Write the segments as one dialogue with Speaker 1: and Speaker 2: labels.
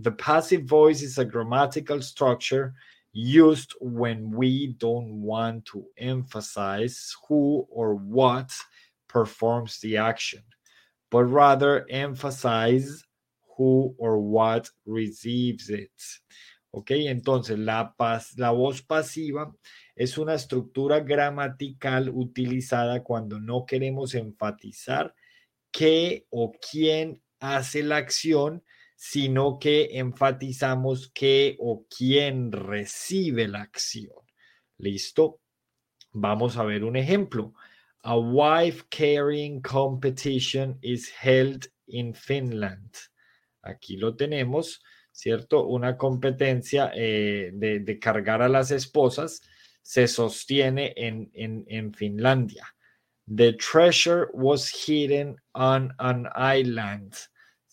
Speaker 1: the passive voice is a grammatical structure used when we don't want to emphasize who or what performs the action, but rather emphasize who or what receives it. Ok, entonces la, pas la voz pasiva es una estructura gramatical utilizada cuando no queremos enfatizar qué o quién hace la acción, sino que enfatizamos qué o quién recibe la acción. ¿Listo? Vamos a ver un ejemplo. A wife carrying competition is held in Finland. Aquí lo tenemos, ¿cierto? Una competencia eh, de, cargar a las esposas se sostiene en, en, en Finlandia. The treasure was hidden on an island,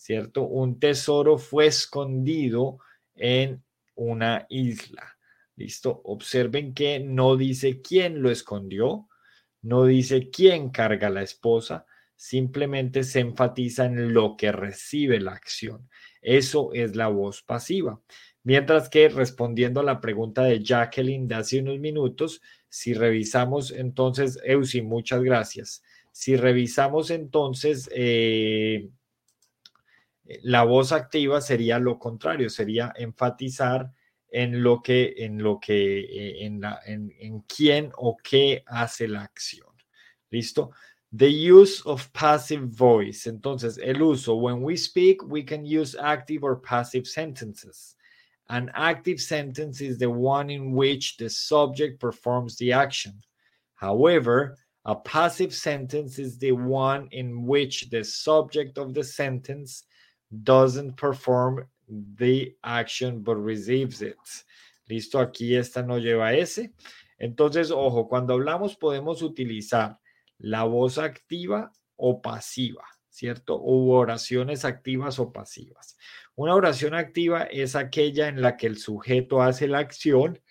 Speaker 1: ¿cierto? Un tesoro fue escondido en una isla. ¿Listo? Observen que no dice quién lo escondió, no dice quién carga la esposa, simplemente se enfatiza en lo que recibe la acción. Eso es la voz pasiva. Mientras que respondiendo a la pregunta de Jacqueline de hace unos minutos, si revisamos entonces, Eusi, muchas gracias. Si revisamos entonces, eh, la voz activa sería lo contrario, sería enfatizar en lo que, en lo que, eh, en, la, en quién o qué hace la acción. ¿Listo? The use of passive voice. Entonces, el uso. When we speak, we can use active or passive sentences. An active sentence is the one in which the subject performs the action. However, a passive sentence is the one in which the subject of the sentence doesn't perform the action but receives it. Listo, aquí esta no lleva ese. Entonces, ojo, cuando hablamos podemos utilizar la voz activa o pasiva, ¿cierto? O oraciones activas o pasivas. Una oración activa es aquella en la que el sujeto hace la acción,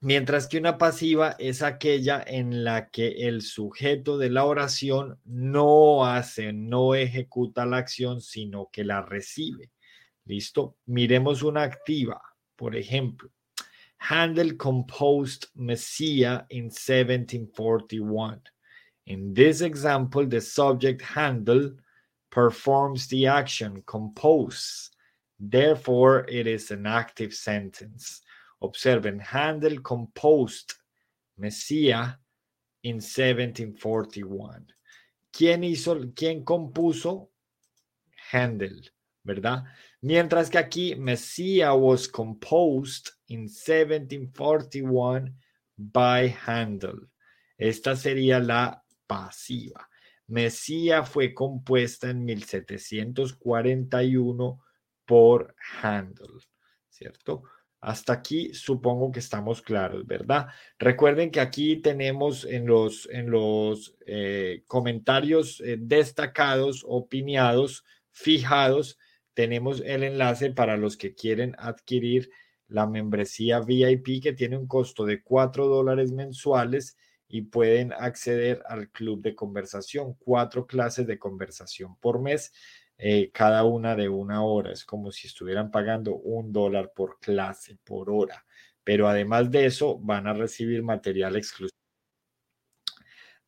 Speaker 1: mientras que una pasiva es aquella en la que el sujeto de la oración no hace, no ejecuta la acción, sino que la recibe. ¿Listo? Miremos una activa, por ejemplo. Handel composed Messiah in 1741. In this example, the subject Handel performs the action compose. Therefore, it is an active sentence. Observen, Handel composed Messiah in 1741. ¿Quién hizo, quién compuso? Handel, ¿verdad? Mientras que aquí Messiah was composed in 1741 by Handel. Esta sería la pasiva. Mesía fue compuesta en 1741 por Handel, ¿cierto? Hasta aquí supongo que estamos claros, ¿verdad? Recuerden que aquí tenemos en los, en los eh, comentarios eh, destacados, opinados, fijados, tenemos el enlace para los que quieren adquirir la membresía VIP que tiene un costo de 4 dólares mensuales y pueden acceder al club de conversación, cuatro clases de conversación por mes, eh, cada una de una hora. Es como si estuvieran pagando un dólar por clase, por hora. Pero además de eso, van a recibir material exclusivo.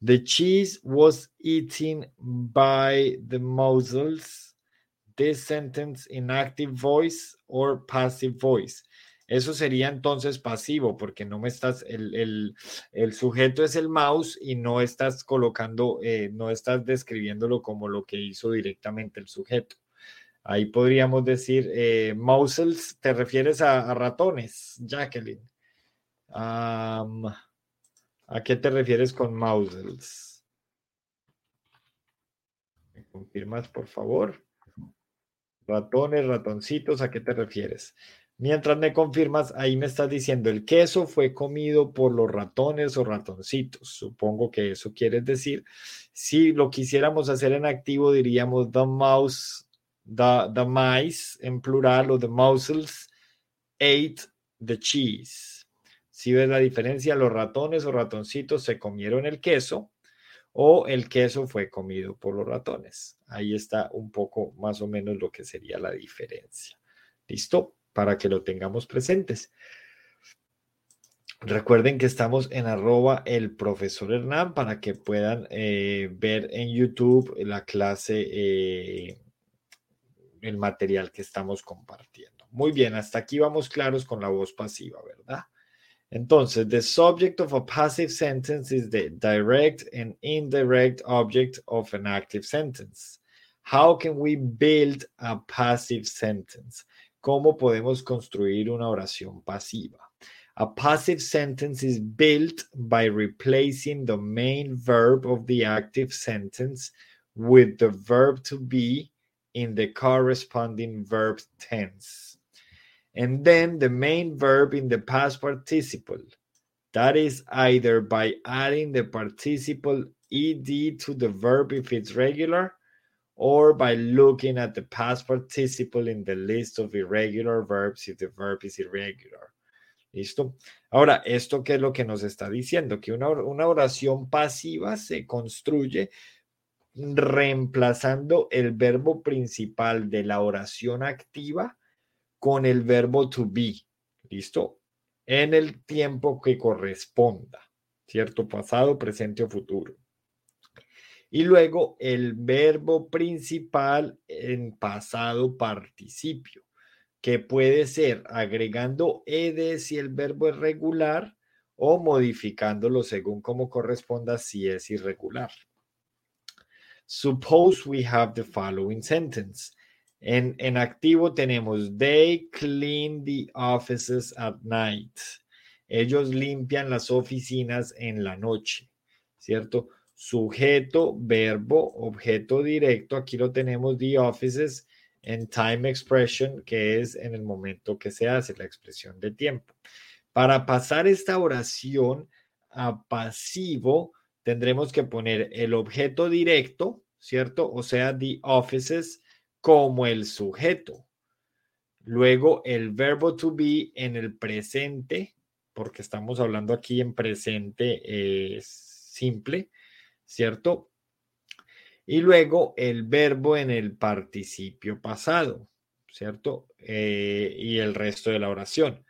Speaker 1: The cheese was eaten by the muzzles. This sentence in active voice or passive voice. Eso sería entonces pasivo, porque no me estás, el, sujeto es el mouse y no estás colocando, eh, no estás describiéndolo como lo que hizo directamente el sujeto. Ahí podríamos decir, eh, ¿te refieres a, ratones, Jacqueline? ¿A qué te refieres con mousels? ¿Me confirmas, por favor? Ratones, ratoncitos, ¿a qué te refieres? Mientras me confirmas, ahí me estás diciendo el queso fue comido por los ratones o ratoncitos. Supongo que eso quieres decir. Si lo quisiéramos hacer en activo, diríamos the mouse, the, the mice en plural o the mousels ate the cheese. Si ves la diferencia, los ratones o ratoncitos se comieron el queso o el queso fue comido por los ratones. Ahí está un poco más o menos lo que sería la diferencia. ¿Listo? Para que lo tengamos presentes. Recuerden que estamos en arroba el profesor Hernán para que puedan eh, ver en YouTube la clase, eh, el material que estamos compartiendo. Muy bien, hasta aquí vamos claros con la voz pasiva, ¿verdad? Entonces, the subject of a passive sentence is the direct and indirect object of an active sentence. How can we build a passive sentence? ¿Cómo podemos construir una oración pasiva? A passive sentence is built by replacing the main verb of the active sentence with the verb to be in the corresponding verb tense. And then the main verb in the past participle. That is either by adding the participle ed to the verb if it's regular or by looking at the past participle in the list of irregular verbs if the verb is irregular. ¿Listo? Ahora, ¿esto qué es lo que nos está diciendo? Que una, una oración pasiva se construye reemplazando el verbo principal de la oración activa con el verbo to be. ¿Listo? En el tiempo que corresponda. ¿Cierto? Pasado, presente o futuro. Y luego el verbo principal en pasado participio, que puede ser agregando ed si el verbo es regular o modificándolo según como corresponda si es irregular. Suppose we have the following sentence. En, en activo tenemos, they clean the offices at night. Ellos limpian las oficinas en la noche, ¿cierto? Sujeto, verbo, objeto directo. Aquí lo tenemos, the offices, en time expression, que es en el momento que se hace la expresión de tiempo. Para pasar esta oración a pasivo, tendremos que poner el objeto directo, ¿cierto? O sea, the offices como el sujeto. Luego el verbo to be en el presente, porque estamos hablando aquí en presente eh, simple ¿cierto? Y luego el verbo en el participio pasado, ¿cierto? Eh, y el resto de la oración.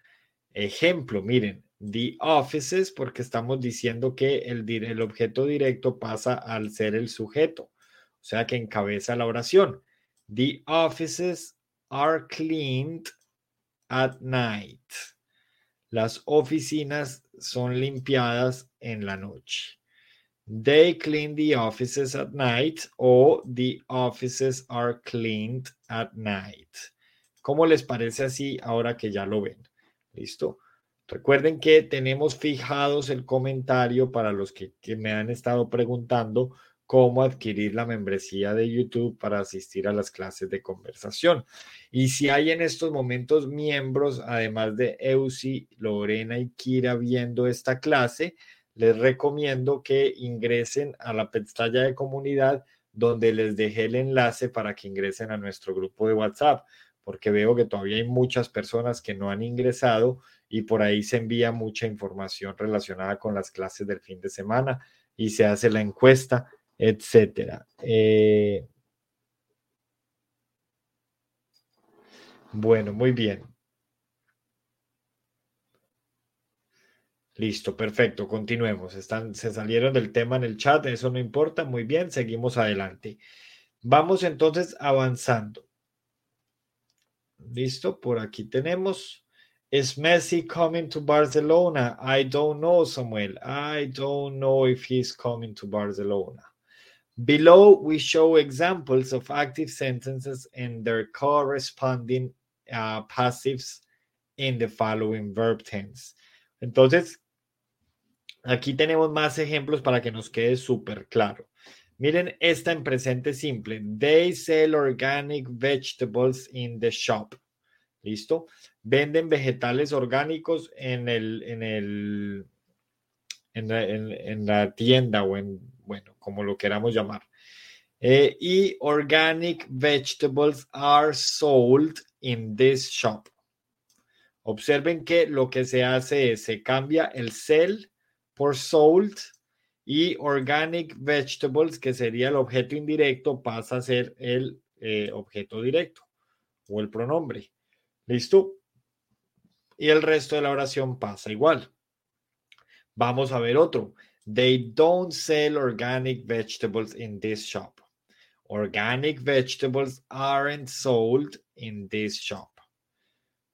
Speaker 1: Ejemplo, miren, the offices, porque estamos diciendo que el, el objeto directo pasa al ser el sujeto, o sea que encabeza la oración. The offices are cleaned at night. Las oficinas son limpiadas en la noche. They clean the offices at night o the offices are cleaned at night. ¿Cómo les parece así ahora que ya lo ven? ¿Listo? Recuerden que tenemos fijados el comentario para los que, me han estado preguntando cómo adquirir la membresía de YouTube para asistir a las clases de conversación. Y si hay en estos momentos miembros, además de Eusi, Lorena y Kira viendo esta clase, les recomiendo que ingresen a la pestaña de comunidad donde les dejé el enlace para que ingresen a nuestro grupo de WhatsApp, porque veo que todavía hay muchas personas que no han ingresado y por ahí se envía mucha información relacionada con las clases del fin de semana y se hace la encuesta, etcétera. Eh, bueno, muy bien. Listo, perfecto, continuemos. Están, se salieron del tema en el chat, eso no importa. Muy bien, seguimos adelante. Vamos entonces avanzando. Listo, por aquí tenemos. Is Messi coming to Barcelona? I don't know, Samuel. I don't know if he's coming to Barcelona. Below, we show examples of active sentences and their corresponding uh, passives in the following verb tense. Entonces, Aquí tenemos más ejemplos para que nos quede súper claro. Miren esta en presente simple. They sell organic vegetables in the shop. ¿Listo? Venden vegetales orgánicos en el, en el, en la, tienda o en, bueno, como lo queramos llamar. Eh, y organic vegetables are sold in this shop. Observen que lo que se hace es, se cambia el sell por sold y organic vegetables, que sería el objeto indirecto, pasa a ser el eh, objeto directo o el pronombre. ¿Listo? Y el resto de la oración pasa igual. Vamos a ver otro. They don't sell organic vegetables in this shop. Organic vegetables aren't sold in this shop.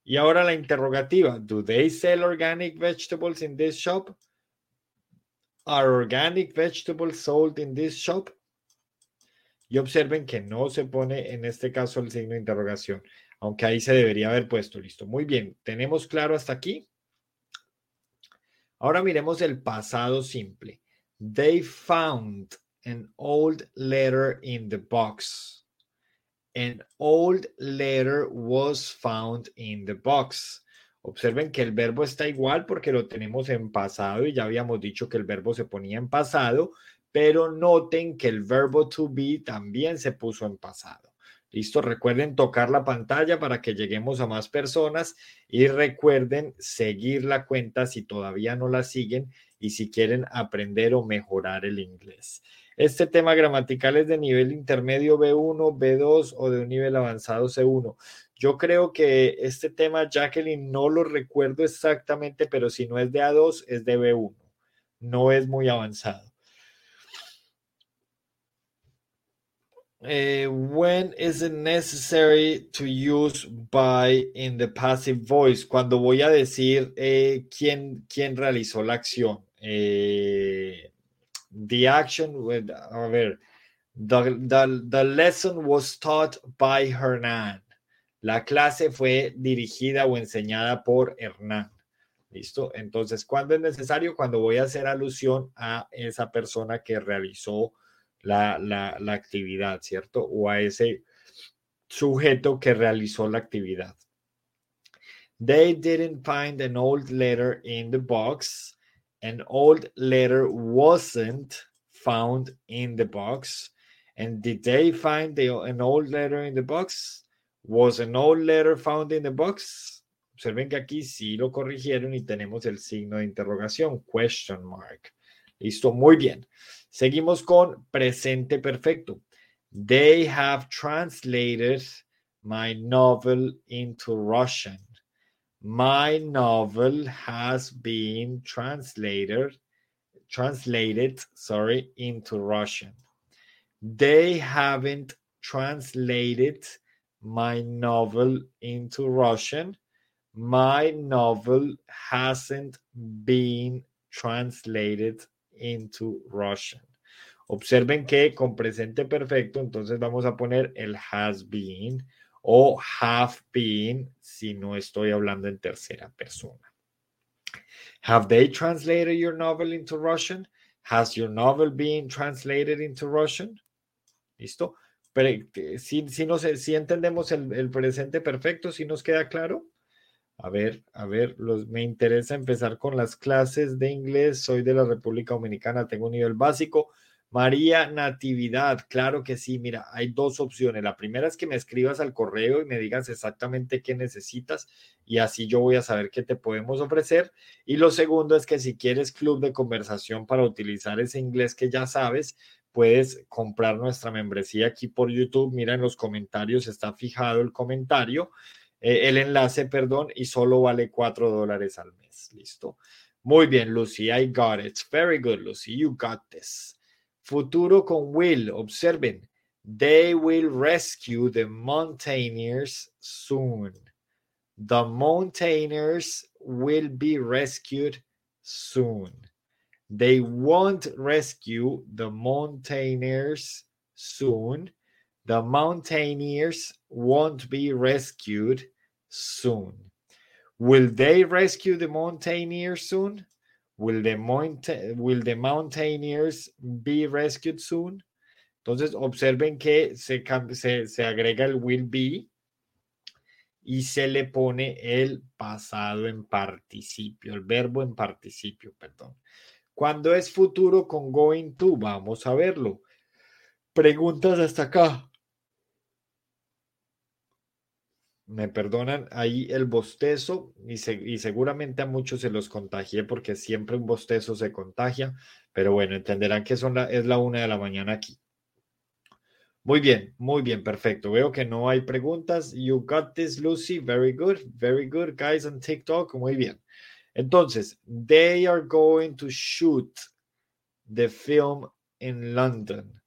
Speaker 1: Y ahora la interrogativa. Do they sell organic vegetables in this shop? Are organic vegetables sold in this shop? Y observen que no se pone en este caso el signo de interrogación, aunque ahí se debería haber puesto. Listo. Muy bien. ¿Tenemos claro hasta aquí? Ahora miremos el pasado simple. They found an old letter in the box. An old letter was found in the box. Observen que el verbo está igual porque lo tenemos en pasado y ya habíamos dicho que el verbo se ponía en pasado, pero noten que el verbo to be también se puso en pasado. Listo, recuerden tocar la pantalla para que lleguemos a más personas y recuerden seguir la cuenta si todavía no la siguen y si quieren aprender o mejorar el inglés. Este tema gramatical es de nivel intermedio B1, B2 o de un nivel avanzado C1. Yo creo que este tema, Jacqueline, no lo recuerdo exactamente, pero si no es de A2, es de B1. No es muy avanzado. Uh, when is it necessary to use by in the passive voice? Cuando voy a decir eh, quién, quién realizó la acción. Eh, the action, with, a ver, the, the, the lesson was taught by Hernán. La clase fue dirigida o enseñada por Hernán. ¿Listo? Entonces, ¿cuándo es necesario? Cuando voy a hacer alusión a esa persona que realizó la, la, la actividad, ¿cierto? O a ese sujeto que realizó la actividad. They didn't find an old letter in the box. An old letter wasn't found in the box. And did they find the, an old letter in the box? Was an old letter found in the box? Observen que aquí sí lo corrigieron y tenemos el signo de interrogación, question mark. Listo, muy bien. Seguimos con presente perfecto. They have translated my novel into Russian. My novel has been translated translated, sorry, into Russian. They haven't translated my novel into Russian. My novel hasn't been translated into Russian. Observen que con presente perfecto, entonces vamos a poner el has been o have been si no estoy hablando en tercera persona. Have they translated your novel into Russian? Has your novel been translated into Russian? ¿Listo? Pero si, si, no sé, si entendemos el, el presente perfecto, si nos queda claro. A ver, a ver, los, me interesa empezar con las clases de inglés. Soy de la República Dominicana, tengo un nivel básico. María Natividad, claro que sí. Mira, hay dos opciones. La primera es que me escribas al correo y me digas exactamente qué necesitas y así yo voy a saber qué te podemos ofrecer. Y lo segundo es que si quieres club de conversación para utilizar ese inglés que ya sabes, puedes comprar nuestra membresía aquí por YouTube. Mira, en los comentarios está fijado el comentario eh, el enlace, perdón, y solo vale 4 dólares al mes. Listo. Muy bien, Lucy, I got it. Very good, Lucy, you got this. Futuro con will, observen. They will rescue the mountaineers soon. The mountaineers will be rescued soon. They won't rescue the mountaineers soon. The mountaineers won't be rescued soon. Will they rescue the mountaineers soon? Will the, will the mountaineers be rescued soon? Entonces, observen que se, se, se agrega el will be y se le pone el pasado en participio, el verbo en participio, perdón. Cuando es futuro con going to, vamos a verlo. Preguntas hasta acá. Me perdonan ahí el bostezo y, seguramente a muchos se los contagié porque siempre un bostezo se contagia, pero bueno, entenderán que son es la una de la mañana aquí. Muy bien, muy bien, perfecto. Veo que no hay preguntas. You got this, Lucy. Very good, very good, guys on TikTok. Muy bien. Entonces, they are going to shoot the film in London.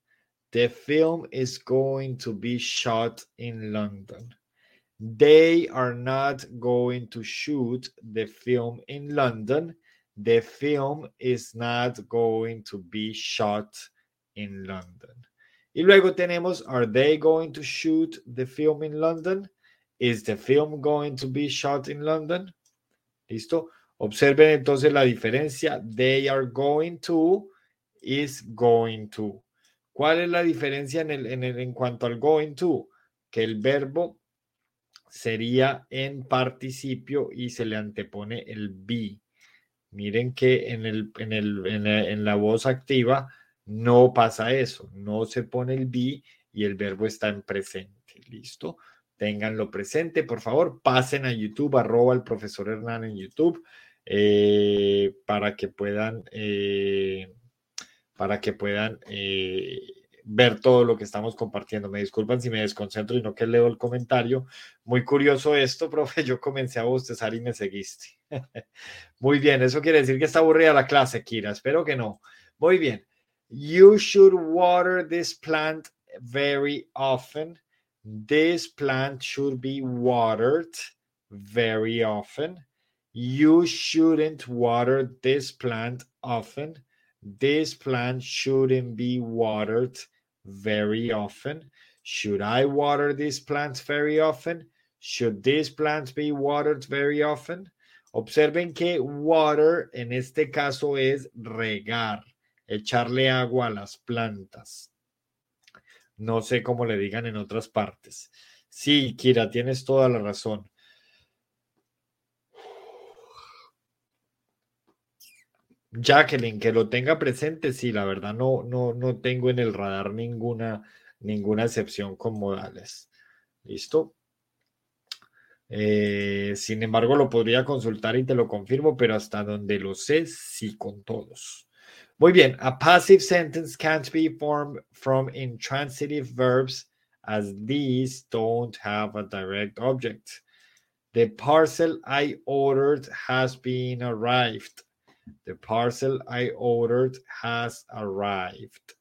Speaker 1: The film is going to be shot in London. They are not going to shoot the film in London. The film is not going to be shot in London. Y luego tenemos, are they going to shoot the film in London? Is the film going to be shot in London? ¿Listo? Observen entonces la diferencia. They are going to is going to. ¿Cuál es la diferencia en, el, en, el, en cuanto al going to? Que el verbo sería en participio y se le antepone el be. Miren que en, el, en, el, en, la voz activa no pasa eso, no se pone el be y el verbo está en presente. ¿Listo? Ténganlo presente, por favor, pasen a YouTube, arroba el profesor Hernán en YouTube, eh, para que puedan, eh, para que puedan eh, ver todo lo que estamos compartiendo. Me disculpan si me desconcentro y no que leo el comentario. Muy curioso esto, profe. Yo comencé a bostezar y me seguiste. Muy bien, eso quiere decir que está aburrida la clase, Kira. Espero que no. Muy bien. You should water this plant very often. This plant should be watered very often. You shouldn't water this plant often. This plant shouldn't be watered very often. Should I water these plants very often? Should these plants be watered very often? Observen que water en este caso es regar, echarle agua a las plantas. No sé cómo le digan en otras partes. Sí, Kira, tienes toda la razón. Jacqueline, que lo tenga presente, sí, la verdad no, no, no tengo en el radar ninguna, ninguna excepción con modales. ¿Listo? Eh, sin embargo, lo podría consultar y te lo confirmo, pero hasta donde lo sé, sí con todos. Muy bien, a passive sentence can't be formed from intransitive verbs as these don't have a direct object. The parcel I ordered has been arrived. The parcel I ordered has arrived.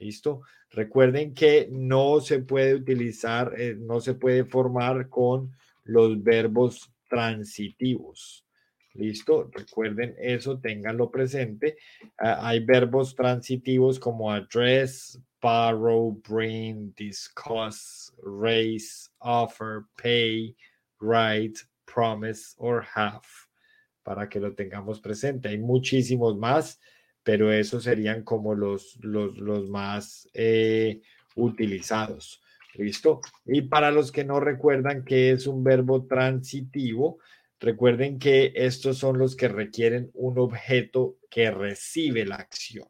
Speaker 1: ¿Listo? Recuerden que no se puede utilizar, eh, no se puede formar con los verbos transitivos. ¿Listo? Recuerden eso, ténganlo presente. Ah, hay verbos transitivos como address, borrow, bring, discuss, raise, offer, pay, write, promise, or have para que lo tengamos presente. Hay muchísimos más, pero esos serían como los, los, los más eh, utilizados. ¿Listo? Y para los que no recuerdan que es un verbo transitivo, recuerden que estos son los que requieren un objeto que recibe la acción.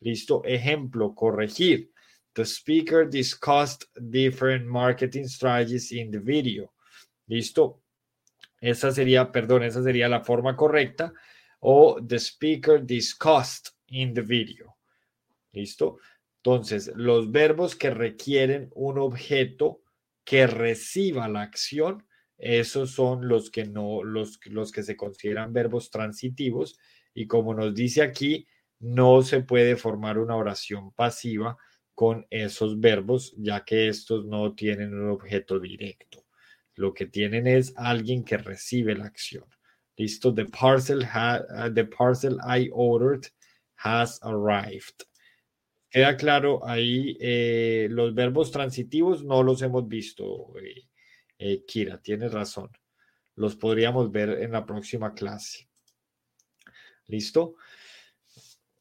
Speaker 1: ¿Listo? Ejemplo, corregir. The speaker discussed different marketing strategies in the video. ¿Listo? Esa sería, perdón, esa sería la forma correcta. O the speaker discussed in the video. ¿Listo? Entonces, los verbos que requieren un objeto que reciba la acción, esos son los que no, los, los que se consideran verbos transitivos. Y como nos dice aquí, no se puede formar una oración pasiva con esos verbos, ya que estos no tienen un objeto directo. Lo que tienen es alguien que recibe la acción. Listo, the parcel, uh, the parcel I ordered has arrived. Queda claro ahí, eh, los verbos transitivos no los hemos visto, eh, eh, Kira, tienes razón. Los podríamos ver en la próxima clase. ¿Listo?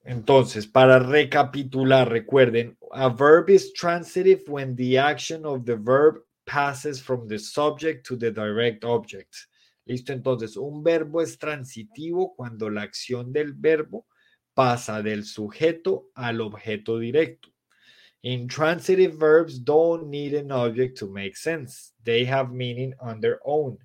Speaker 1: Entonces, para recapitular, recuerden, a verb is transitive when the action of the verb passes from the subject to the direct object. Listo, entonces un verbo es transitivo cuando la acción del verbo pasa del sujeto al objeto directo. Intransitive verbs don't need an object to make sense. They have meaning on their own.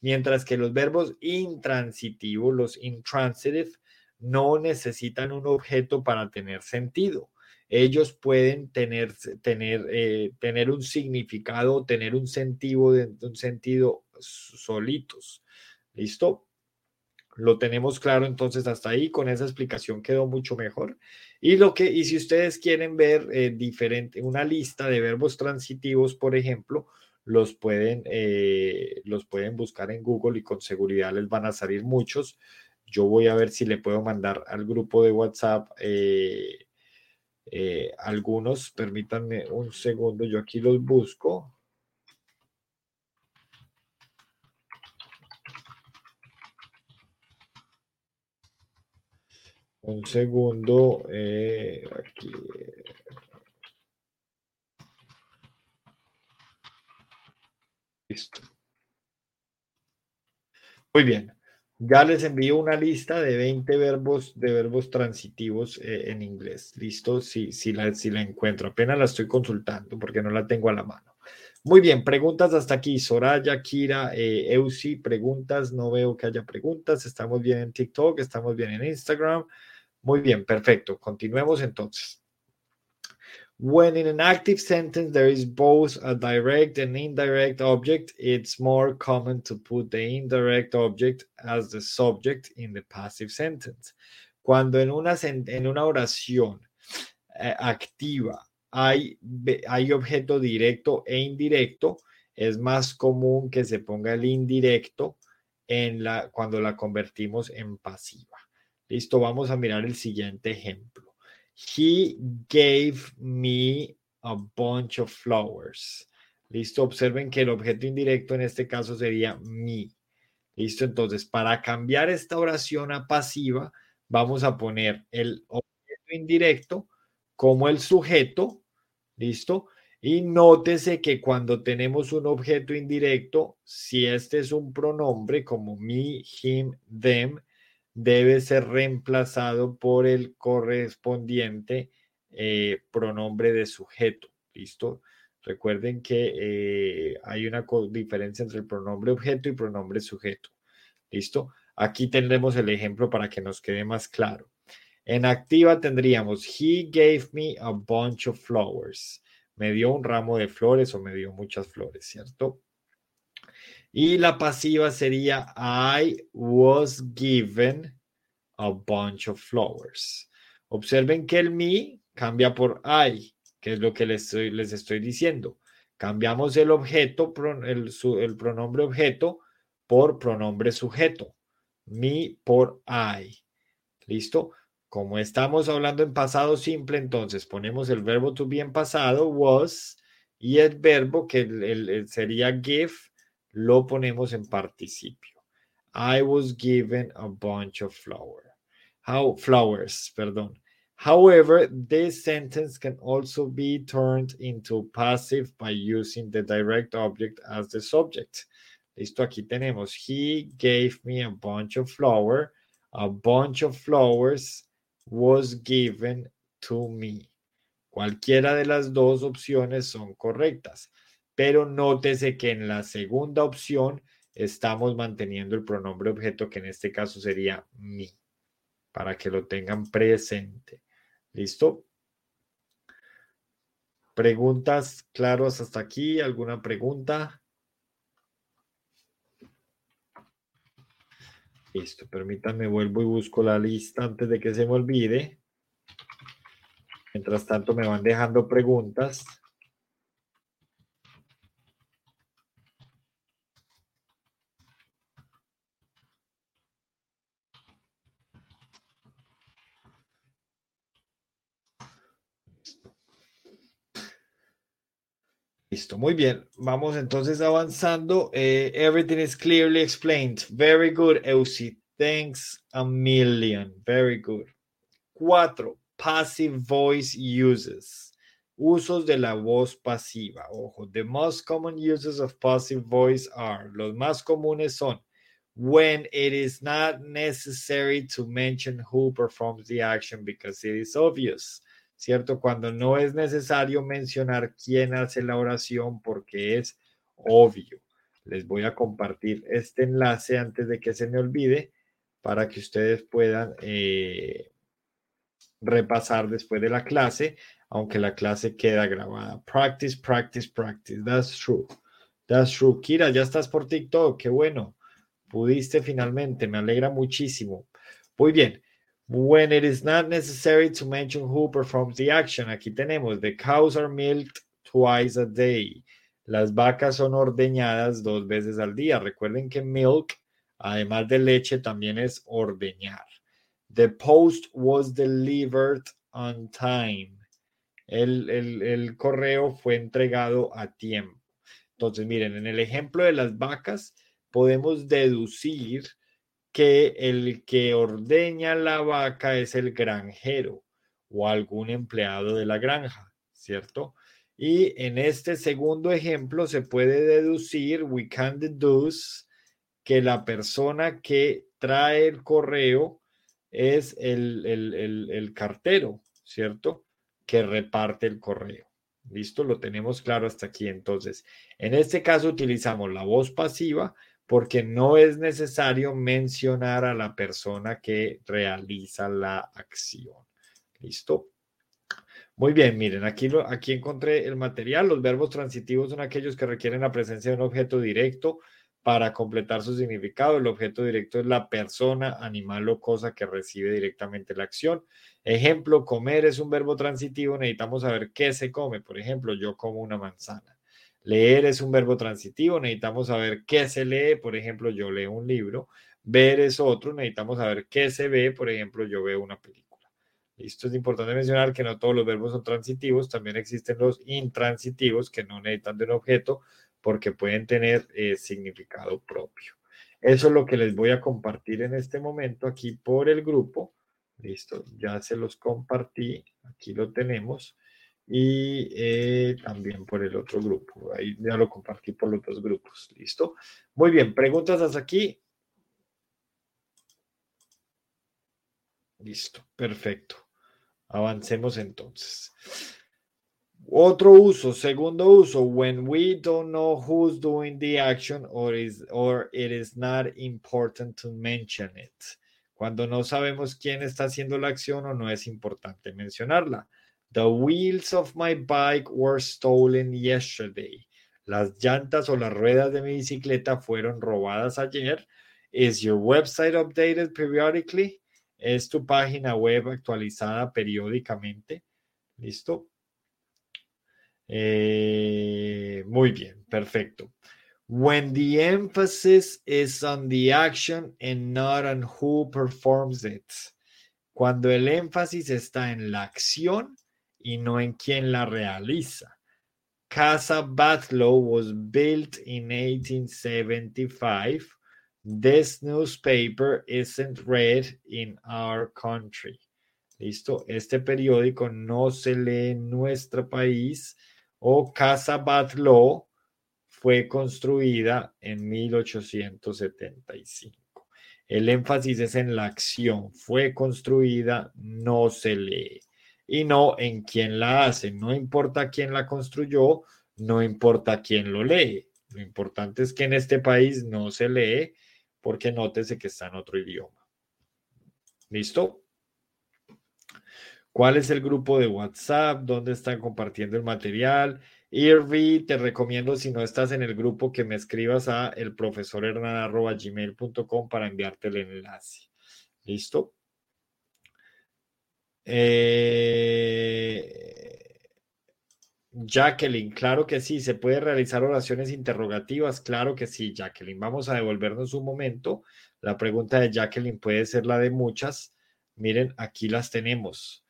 Speaker 1: Mientras que los verbos intransitivos, los intransitive, no necesitan un objeto para tener sentido. Ellos pueden tener, tener, eh, tener un significado, tener un sentido, un sentido solitos. ¿Listo? Lo tenemos claro entonces hasta ahí, con esa explicación quedó mucho mejor. Y lo que, y si ustedes quieren ver eh, diferente, una lista de verbos transitivos, por ejemplo, los pueden, eh, los pueden buscar en Google y con seguridad les van a salir muchos. Yo voy a ver si le puedo mandar al grupo de WhatsApp algunos. Permítanme un segundo, yo aquí los busco. Un segundo, eh, aquí. Listo. Muy bien. Ya les envío una lista de 20 verbos de verbos transitivos eh, en inglés. Listo, si, si, la, si la encuentro. Apenas la estoy consultando porque no la tengo a la mano. Muy bien, preguntas hasta aquí. Soraya, Kira, eh, Eusi, preguntas. No veo que haya preguntas. Estamos bien en TikTok, estamos bien en Instagram. Muy bien, perfecto. Continuemos entonces. When in an active sentence there is both a direct and indirect object, it's more common to put the indirect object as the subject in the passive sentence. Cuando en una, en una oración eh, activa hay, hay objeto directo e indirecto, es más común que se ponga el indirecto en la, cuando la convertimos en pasiva. Listo, vamos a mirar el siguiente ejemplo. He gave me a bunch of flowers. Listo, observen que el objeto indirecto en este caso sería me. Listo, entonces para cambiar esta oración a pasiva, vamos a poner el objeto indirecto como el sujeto. Listo. Y nótese que cuando tenemos un objeto indirecto, si este es un pronombre como me, him, them, debe ser reemplazado por el correspondiente eh, pronombre de sujeto. ¿Listo? Recuerden que eh, hay una diferencia entre el pronombre objeto y pronombre sujeto. ¿Listo? Aquí tendremos el ejemplo para que nos quede más claro. En activa tendríamos, he gave me a bunch of flowers. Me dio un ramo de flores o me dio muchas flores, ¿cierto? Y la pasiva sería I was given a bunch of flowers. Observen que el me cambia por I, que es lo que les estoy, les estoy diciendo. Cambiamos el objeto, el, el pronombre objeto por pronombre sujeto. Me por I. ¿Listo? Como estamos hablando en pasado simple, entonces ponemos el verbo to be en pasado, was, y el verbo que sería give lo ponemos en participio. I was given a bunch of flowers. How flowers, perdón. However, this sentence can also be turned into passive by using the direct object as the subject. Listo, aquí tenemos. He gave me a bunch of flowers. A bunch of flowers was given to me. Cualquiera de las dos opciones son correctas pero nótese que en la segunda opción estamos manteniendo el pronombre objeto, que en este caso sería mi, para que lo tengan presente. ¿Listo? ¿Preguntas claros hasta aquí? ¿Alguna pregunta? Listo, permítanme, vuelvo y busco la lista antes de que se me olvide. Mientras tanto, me van dejando preguntas. Listo, muy bien. Vamos entonces avanzando. Eh, everything is clearly explained. Very good, Eusi. Thanks a million. Very good. Cuatro, passive voice uses. Usos de la voz pasiva. Ojo, the most common uses of passive voice are, los más comunes son, when it is not necessary to mention who performs the action because it is obvious. ¿Cierto? Cuando no es necesario mencionar quién hace la oración porque es obvio. Les voy a compartir este enlace antes de que se me olvide para que ustedes puedan eh, repasar después de la clase, aunque la clase queda grabada. Practice, practice, practice. That's true. That's true. Kira, ya estás por TikTok. Qué bueno. Pudiste finalmente. Me alegra muchísimo. Muy bien. When it is not necessary to mention who performs the action. Aquí tenemos, the cows are milked twice a day. Las vacas son ordeñadas dos veces al día. Recuerden que milk, además de leche, también es ordeñar. The post was delivered on time. El, el, el correo fue entregado a tiempo. Entonces, miren, en el ejemplo de las vacas, podemos deducir que el que ordeña la vaca es el granjero o algún empleado de la granja, ¿cierto? Y en este segundo ejemplo se puede deducir, we can deduce, que la persona que trae el correo es el, el, el cartero, ¿cierto? Que reparte el correo. ¿Listo? Lo tenemos claro hasta aquí. Entonces, en este caso utilizamos la voz pasiva porque no es necesario mencionar a la persona que realiza la acción. ¿Listo? Muy bien, miren, aquí, aquí encontré el material. Los verbos transitivos son aquellos que requieren la presencia de un objeto directo para completar su significado. El objeto directo es la persona, animal o cosa que recibe directamente la acción. Ejemplo, comer es un verbo transitivo. Necesitamos saber qué se come. Por ejemplo, yo como una manzana. Leer es un verbo transitivo, necesitamos saber qué se lee, por ejemplo, yo leo un libro. Ver es otro, necesitamos saber qué se ve, por ejemplo, yo veo una película. Listo, es importante mencionar que no todos los verbos son transitivos, también existen los intransitivos que no necesitan de un objeto porque pueden tener eh, significado propio. Eso es lo que les voy a compartir en este momento aquí por el grupo. Listo, ya se los compartí, aquí lo tenemos y eh, también por el otro grupo. Ahí ya lo compartí por los dos grupos. ¿Listo? Muy bien, preguntas hasta aquí. Listo, perfecto. Avancemos entonces. Otro uso, segundo uso, when we don't know who's doing the action or, is, or it is not important to mention it. Cuando no sabemos quién está haciendo la acción o no es importante mencionarla. The wheels of my bike were stolen yesterday. Las llantas o las ruedas de mi bicicleta fueron robadas ayer. Is your website updated periodically? ¿Es tu página web actualizada periódicamente? ¿Listo? Eh, muy bien, perfecto. When the emphasis is on the action and not on who performs it. Cuando el énfasis está en la acción y no en quién la realiza. Casa Batlow was built in 1875. This newspaper isn't read in our country. Listo, este periódico no se lee en nuestro país o Casa Batlow fue construida en 1875. El énfasis es en la acción. Fue construida, no se lee y no en quién la hace. No importa quién la construyó, no importa quién lo lee. Lo importante es que en este país no se lee porque nótese que está en otro idioma. ¿Listo? ¿Cuál es el grupo de WhatsApp? ¿Dónde están compartiendo el material? Irvi, te recomiendo si no estás en el grupo que me escribas a elprofesorhernan.gmail.com para enviarte el enlace. ¿Listo? Eh, Jacqueline, claro que sí, se puede realizar oraciones interrogativas, claro que sí, Jacqueline. Vamos a devolvernos un momento. La pregunta de Jacqueline puede ser la de muchas. Miren, aquí las tenemos.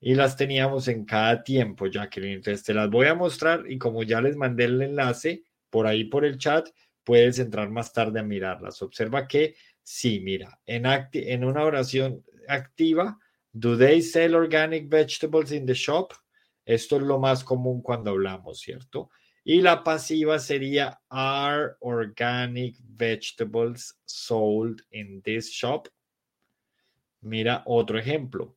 Speaker 1: Y las teníamos en cada tiempo, Jacqueline. Entonces te las voy a mostrar y como ya les mandé el enlace por ahí por el chat, puedes entrar más tarde a mirarlas. Observa que sí, mira, en, en una oración activa Do they sell organic vegetables in the shop? Esto es lo más común cuando hablamos, ¿cierto? Y la pasiva sería Are organic vegetables sold in this shop? Mira otro ejemplo.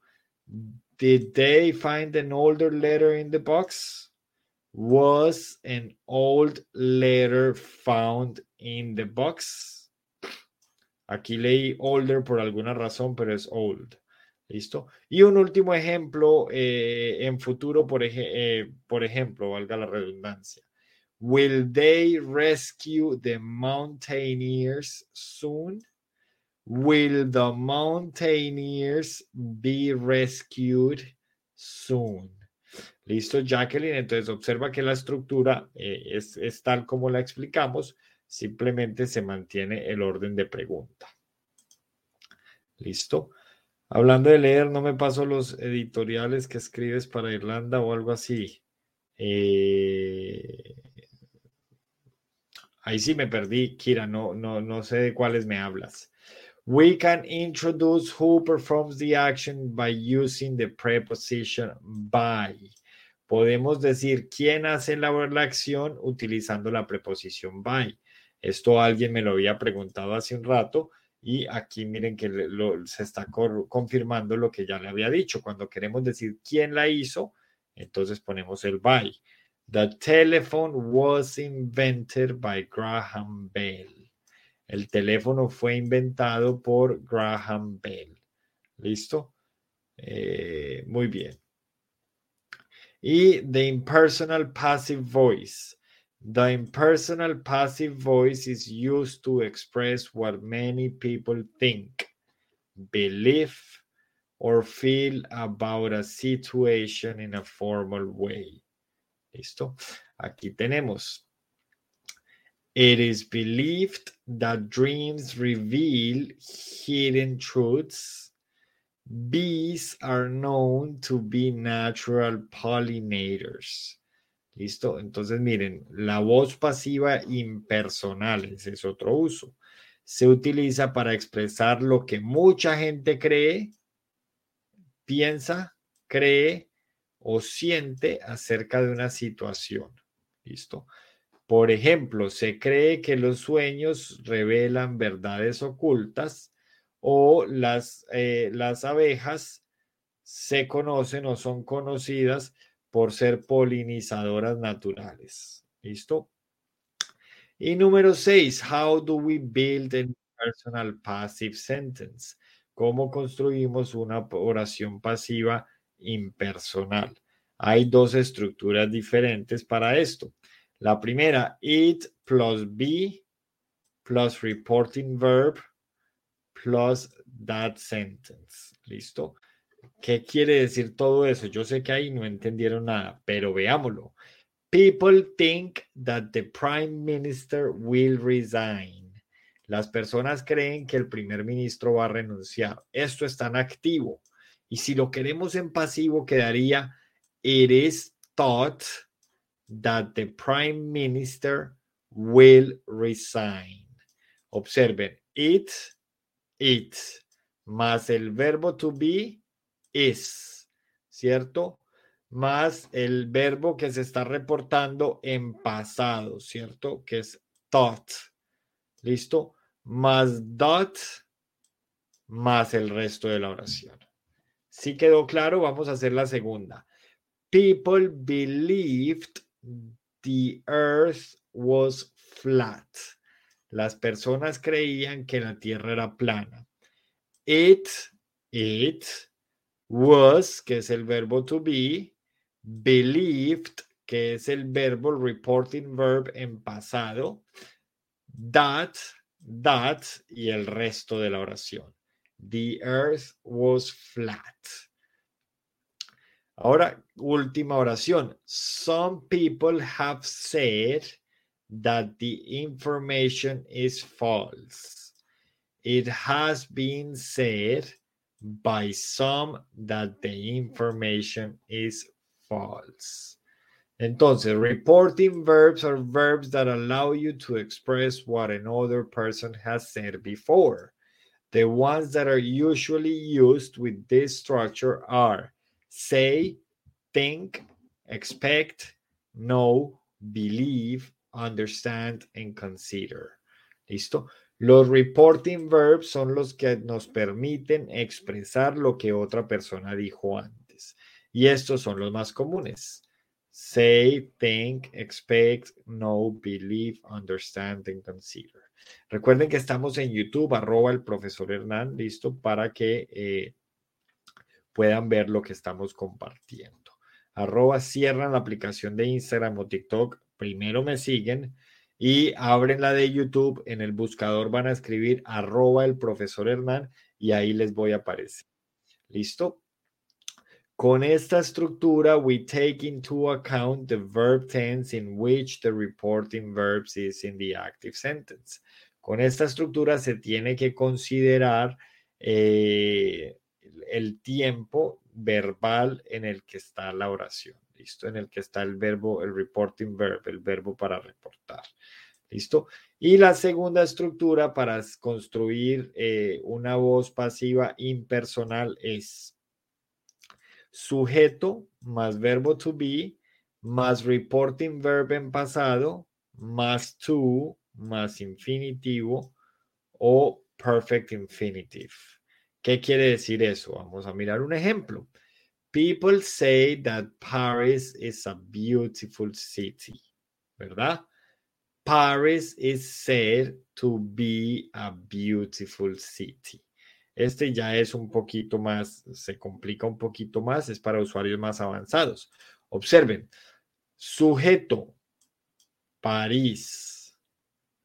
Speaker 1: Did they find an older letter in the box? Was an old letter found in the box? Aquí leí older por alguna razón, pero es old. ¿Listo? Y un último ejemplo eh, en futuro, por, eh, por ejemplo, valga la redundancia. Will they rescue the mountaineers soon? Will the mountaineers be rescued soon? Listo, Jacqueline. Entonces observa que la estructura eh, es, es tal como la explicamos, simplemente se mantiene el orden de pregunta. Listo. Hablando de leer, no me paso los editoriales que escribes para Irlanda o algo así. Eh, Ahí sí me perdí, Kira, no, no, no sé de cuáles me hablas. We can introduce who performs the action by using the preposition by. Podemos decir quién hace la, la acción utilizando la preposición by. Esto alguien me lo había preguntado hace un rato y aquí miren que se está confirmando lo que ya le había dicho. Cuando queremos decir quién la hizo, entonces ponemos el by. The telephone was invented by Graham Bell. El teléfono fue inventado por Graham Bell. ¿Listo? Eh, muy bien. Y the impersonal passive voice. The impersonal passive voice is used to express what many people think, believe, or feel about a situation in a formal way. ¿Listo? Aquí tenemos. It is believed that dreams reveal hidden truths. Bees are known to be natural pollinators. ¿Listo? Entonces, miren, la voz pasiva impersonal, ese es otro uso. Se utiliza para expresar lo que mucha gente cree, piensa, cree o siente acerca de una situación. ¿Listo? Por ejemplo, se cree que los sueños revelan verdades ocultas o las, eh, las abejas se conocen o son conocidas por ser polinizadoras naturales. ¿Listo? Y número seis, how do we build a personal passive sentence? ¿Cómo construimos una oración pasiva impersonal. Hay dos estructuras diferentes para esto. La primera, it plus be plus reporting verb plus that sentence. ¿Listo? ¿Qué quiere decir todo eso? Yo sé que ahí no entendieron nada, pero veámoslo. People think that the prime minister will resign. Las personas creen que el primer ministro va a renunciar. Esto está en activo. Y si lo queremos en pasivo, quedaría, it is thought that the prime minister will resign. Observen, it, it, más el verbo to be, is, ¿cierto? Más el verbo que se está reportando en pasado, ¿cierto? Que es thought. ¿Listo? Más dot, más el resto de la oración. Si quedó claro, vamos a hacer la segunda. People believed the earth was flat. Las personas creían que la tierra era plana. It, it was, que es el verbo to be, believed, que es el verbo reporting verb en pasado, that, that y el resto de la oración. The earth was flat. Ahora, última oración. Some people have said that the information is false. It has been said by some that the information is false. Entonces, reporting verbs are verbs that allow you to express what another person has said before. The ones that are usually used with this structure are say, think, expect, know, believe, understand, and consider. ¿Listo? Los reporting verbs son los que nos permiten expresar lo que otra persona dijo antes. Y estos son los más comunes. Say, think, expect, know, believe, understand, and consider. Recuerden que estamos en YouTube, arroba el profesor Hernán, listo, para que eh, puedan ver lo que estamos compartiendo. Arroba cierran la aplicación de Instagram o TikTok, primero me siguen y abren la de YouTube. En el buscador van a escribir arroba el profesor Hernán y ahí les voy a aparecer. ¿Listo? Con esta estructura, we take into account the verb tense in which the reporting verbs is in the active sentence. Con esta estructura se tiene que considerar eh, el tiempo verbal en el que está la oración, ¿listo? En el que está el verbo, el reporting verb, el verbo para reportar, ¿listo? Y la segunda estructura para construir eh, una voz pasiva impersonal es sujeto más verbo to be más reporting verb en pasado más to más infinitivo o perfect infinitive. ¿Qué quiere decir eso? Vamos a mirar un ejemplo. People say that Paris is a beautiful city, ¿verdad? Paris is said to be a beautiful city. Este ya es un poquito más, se complica un poquito más, es para usuarios más avanzados. Observen, sujeto, París,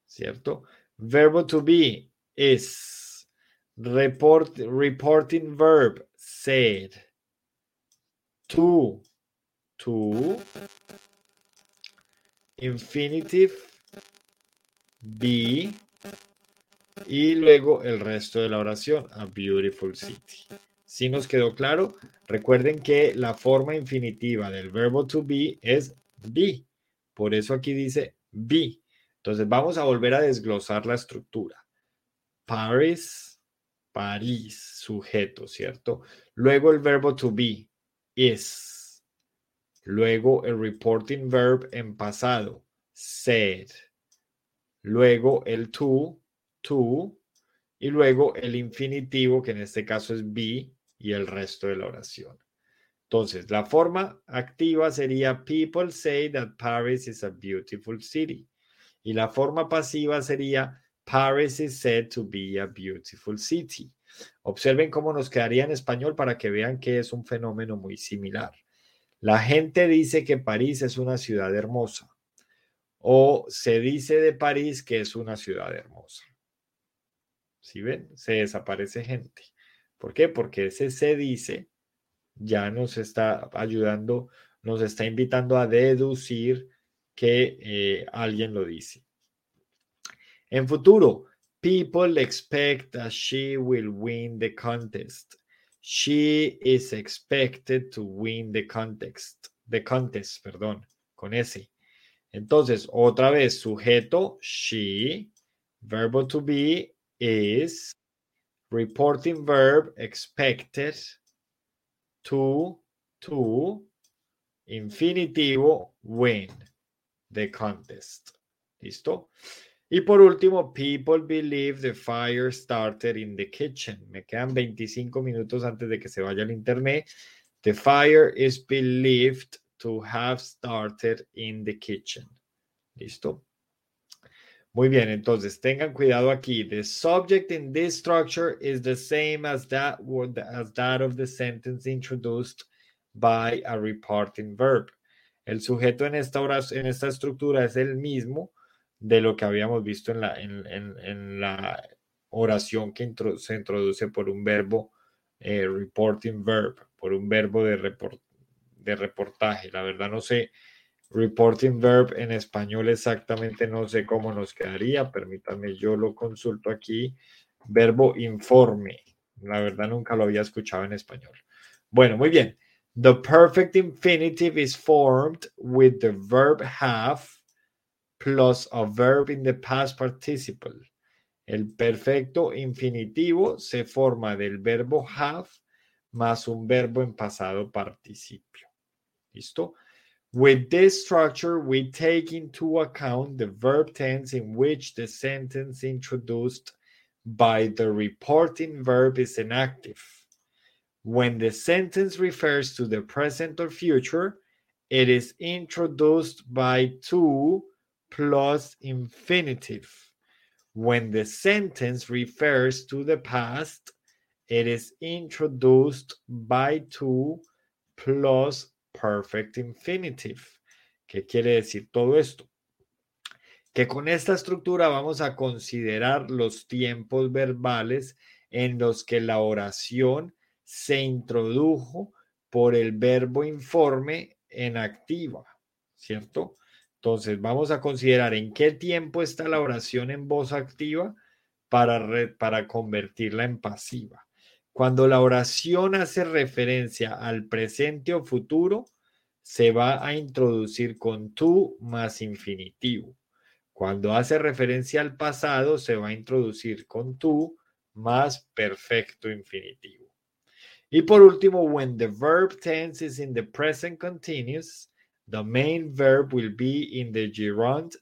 Speaker 1: ¿cierto? Verbo to be is report, reporting verb said to, to, infinitive be y luego el resto de la oración, a beautiful city. Si nos quedó claro, recuerden que la forma infinitiva del verbo to be es be. Por eso aquí dice be. Entonces vamos a volver a desglosar la estructura. Paris, París, sujeto, ¿cierto? Luego el verbo to be, is. Luego el reporting verb en pasado, said. Luego el to, to. Y luego el infinitivo, que en este caso es be, y el resto de la oración. Entonces, la forma activa sería People say that Paris is a beautiful city. Y la forma pasiva sería Paris is said to be a beautiful city. Observen cómo nos quedaría en español para que vean que es un fenómeno muy similar. La gente dice que París es una ciudad hermosa o se dice de París que es una ciudad hermosa. ¿Sí ven? Se desaparece gente. ¿Por qué? Porque ese se dice ya nos está ayudando, nos está invitando a deducir que eh, alguien lo dice. En futuro, people expect that she will win the contest. She is expected to win the contest. The contest, perdón, con ese. Entonces, otra vez, sujeto, she, verbo to be, is, reporting verb, expected, to, to, infinitivo, win, the contest. ¿Listo? Y por último, people believe the fire started in the kitchen. Me quedan 25 minutos antes de que se vaya el internet. The fire is believed to have started in the kitchen. ¿Listo? Muy bien, entonces tengan cuidado aquí. The subject in this structure is the same as that as that of the sentence introduced by a reporting verb. El sujeto en esta, en esta estructura es el mismo de lo que habíamos visto en la, en, la oración que se introduce por un verbo eh, reporting verb, por un verbo de, de reportaje. La verdad no sé Reporting verb en español exactamente no sé cómo nos quedaría. Permítanme, yo lo consulto aquí. Verbo informe. La verdad nunca lo había escuchado en español. Bueno, muy bien. The perfect infinitive is formed with the verb have plus a verb in the past participle. El perfecto infinitivo se forma del verbo have más un verbo en pasado participio. ¿Listo? With this structure, we take into account the verb tense in which the sentence introduced by the reporting verb is inactive. When the sentence refers to the present or future, it is introduced by to plus infinitive. When the sentence refers to the past, it is introduced by to plus perfect infinitive. ¿Qué quiere decir todo esto? Que con esta estructura vamos a considerar los tiempos verbales en los que la oración se introdujo por el verbo informe en activa, ¿cierto? Entonces vamos a considerar en qué tiempo está la oración en voz activa para, para convertirla en pasiva. Cuando la oración hace referencia al presente o futuro, se va a introducir con tú más infinitivo. Cuando hace referencia al pasado, se va a introducir con tú más perfecto infinitivo. Y por último, when the verb tense is in the present continuous, the main verb will be in the gerund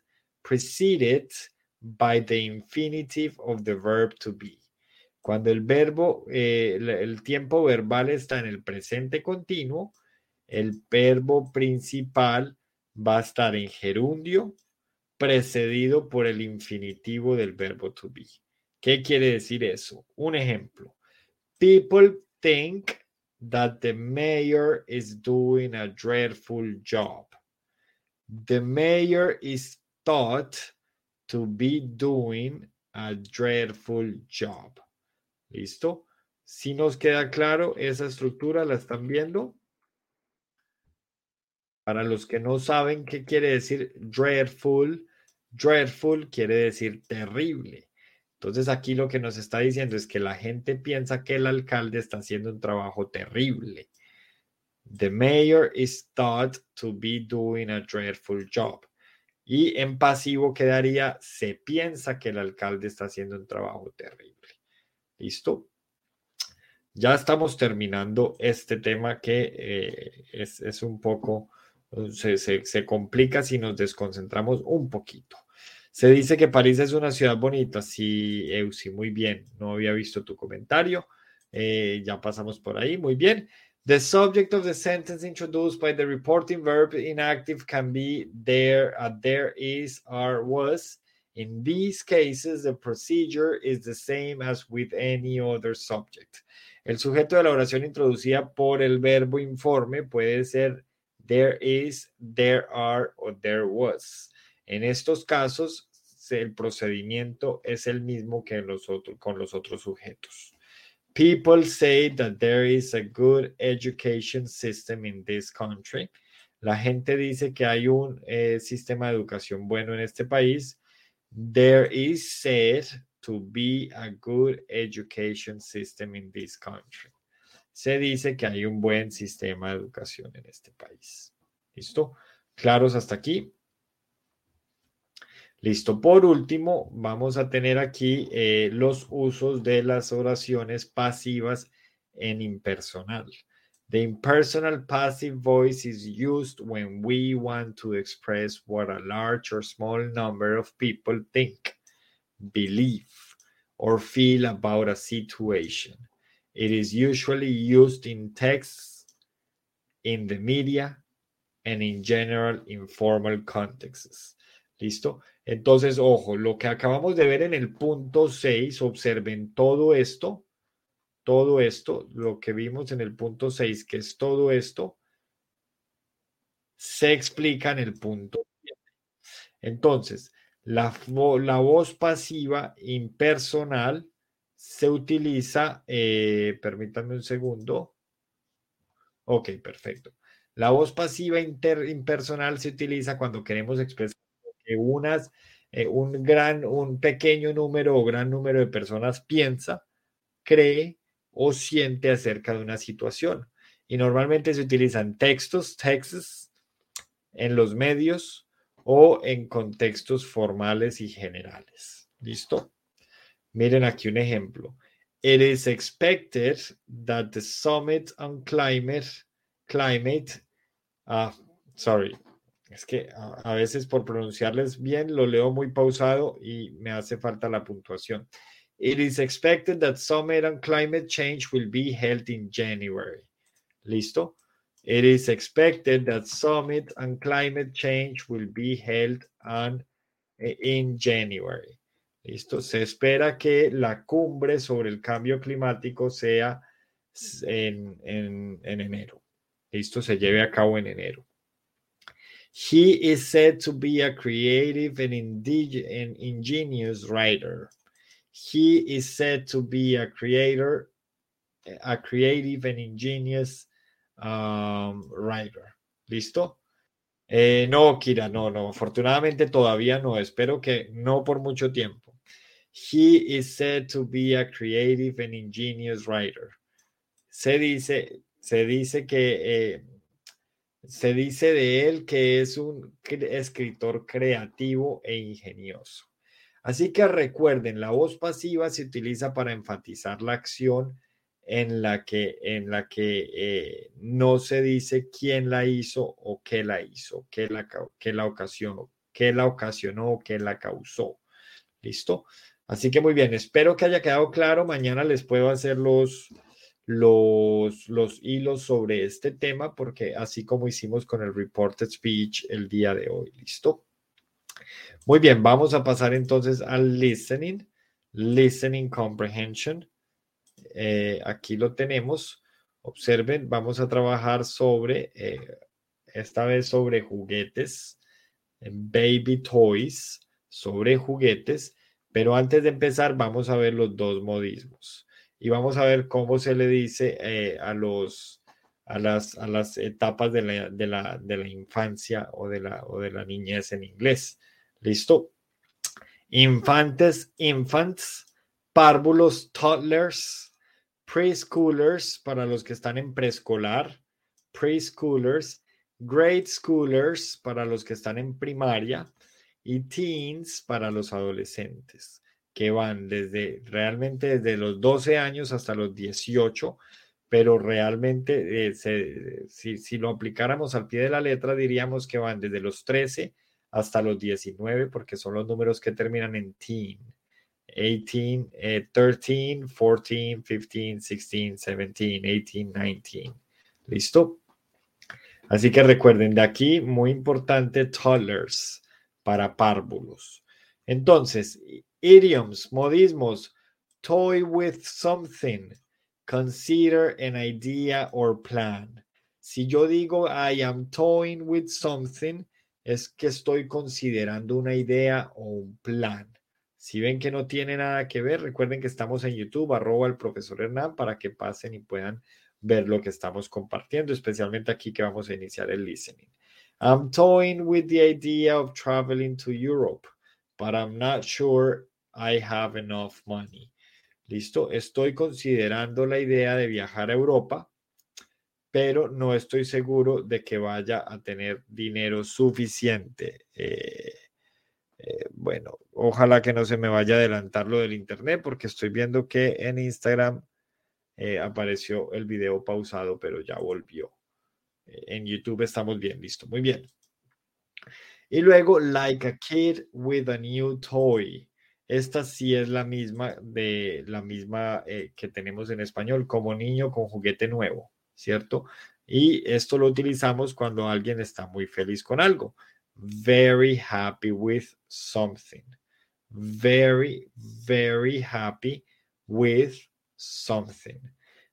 Speaker 1: preceded by the infinitive of the verb to be. Cuando el verbo, eh, el tiempo verbal está en el presente continuo, el verbo principal va a estar en gerundio precedido por el infinitivo del verbo to be. ¿Qué quiere decir eso? Un ejemplo. People think that the mayor is doing a dreadful job. The mayor is thought to be doing a dreadful job. ¿Listo? Si nos queda claro, esa estructura la están viendo. Para los que no saben qué quiere decir dreadful, dreadful quiere decir terrible. Entonces aquí lo que nos está diciendo es que la gente piensa que el alcalde está haciendo un trabajo terrible. The mayor is thought to be doing a dreadful job. Y en pasivo quedaría, se piensa que el alcalde está haciendo un trabajo terrible. ¿Listo? Ya estamos terminando este tema que eh, es, un poco, se, se complica si nos desconcentramos un poquito. Se dice que París es una ciudad bonita. Sí, Eusi, muy bien. No había visto tu comentario. Eh, ya pasamos por ahí. Muy bien. The subject of the sentence introduced by the reporting verb inactive can be there, uh, there is, or was. In these cases, the procedure is the same as with any other subject. El sujeto de la oración introducida por el verbo informe puede ser there is, there are o there was. En estos casos, el procedimiento es el mismo que con los otros sujetos. People say that there is a good education system in this country. La gente dice que hay un eh, sistema de educación bueno en este país. There is said to be a good education system in this country. Se dice que hay un buen sistema de educación en este país. ¿Listo? ¿Claros hasta aquí? Listo. Por último, vamos a tener aquí eh, los usos de las oraciones pasivas en impersonal. The impersonal passive voice is used when we want to express what a large or small number of people think, believe, or feel about a situation. It is usually used in texts, in the media, and in general informal contexts. ¿Listo? Entonces, ojo, lo que acabamos de ver en el punto 6, observen todo esto, todo esto, lo que vimos en el punto 6, que es todo esto, se explica en el punto 7. Entonces, la, la, voz pasiva impersonal se utiliza, eh, permítanme un segundo. Ok, perfecto. La voz pasiva impersonal se utiliza cuando queremos expresar unas, eh, un gran, un pequeño número o gran número de personas piensa, cree o siente acerca de una situación. Y normalmente se utilizan textos, texts, en los medios o en contextos formales y generales. ¿Listo? Miren aquí un ejemplo. It is expected that the summit on climate, climate, ah, sorry, es que a, veces por pronunciarles bien lo leo muy pausado y me hace falta la puntuación. It is expected that summit on climate change will be held in January. ¿Listo? It is expected that summit on climate change will be held on, in January. ¿Listo? Se espera que la cumbre sobre el cambio climático sea en, en, en enero. ¿Listo? Se lleve a cabo en enero. He is said to be a creative and, and ingenious writer. He is said to be a creator, a creative and ingenious um, writer. ¿Listo? Eh, no, Kira, no, no. Afortunadamente todavía no. Espero que no por mucho tiempo. He is said to be a creative and ingenious writer. Se dice, se dice que eh, se dice de él que es un escritor creativo e ingenioso. Así que recuerden, la voz pasiva se utiliza para enfatizar la acción en la que, en la que eh, no se dice quién la hizo o qué la hizo, qué la, qué la ocasionó, qué la ocasionó o qué la causó. ¿Listo? Así que muy bien, espero que haya quedado claro. Mañana les puedo hacer los, los, los hilos sobre este tema, porque así como hicimos con el reported speech el día de hoy, ¿listo? Muy bien, vamos a pasar entonces al listening, listening comprehension. Eh, aquí lo tenemos. Observen, vamos a trabajar sobre, eh, esta vez sobre juguetes, baby toys, sobre juguetes, pero antes de empezar vamos a ver los dos modismos y vamos a ver cómo se le dice eh, a, los, a, las, a las etapas de la, de, la, de la infancia o de la, o de la niñez en inglés. ¿Listo? Infantes, infants, párvulos, toddlers, preschoolers, para los que están en preescolar, preschoolers, grade schoolers, para los que están en primaria, y teens, para los adolescentes que van desde realmente desde los 12 años hasta los 18, pero realmente eh, si, si, lo aplicáramos al pie de la letra diríamos que van desde los 13 hasta los 19 porque son los números que terminan en teen. 18, 13, 14, 15, 16, 17, 18, 19. ¿Listo? Así que recuerden, de aquí muy importante toddlers para párvulos. Entonces, idioms, modismos, toy with something, consider an idea or plan. Si yo digo I am toying with something, es que estoy considerando una idea o un plan. Si ven que no tiene nada que ver, recuerden que estamos en YouTube, arroba el profesor Hernán, para que pasen y puedan ver lo que estamos compartiendo, especialmente aquí que vamos a iniciar el listening. I'm toying with the idea of traveling to Europe but I'm not sure I have enough money. Listo, estoy considerando la idea de viajar a Europa, pero no estoy seguro de que vaya a tener dinero suficiente. Eh, eh, bueno, ojalá que no se me vaya a adelantar lo del internet, porque estoy viendo que en Instagram eh, apareció el video pausado, pero ya volvió. en YouTube estamos bien, listo, muy bien. Y luego, like a kid with a new toy. Esta sí es la misma de la misma eh, que tenemos en español, como niño con juguete nuevo, ¿cierto? Y esto lo utilizamos cuando alguien está muy feliz con algo. Very happy with something. Very, very happy with something.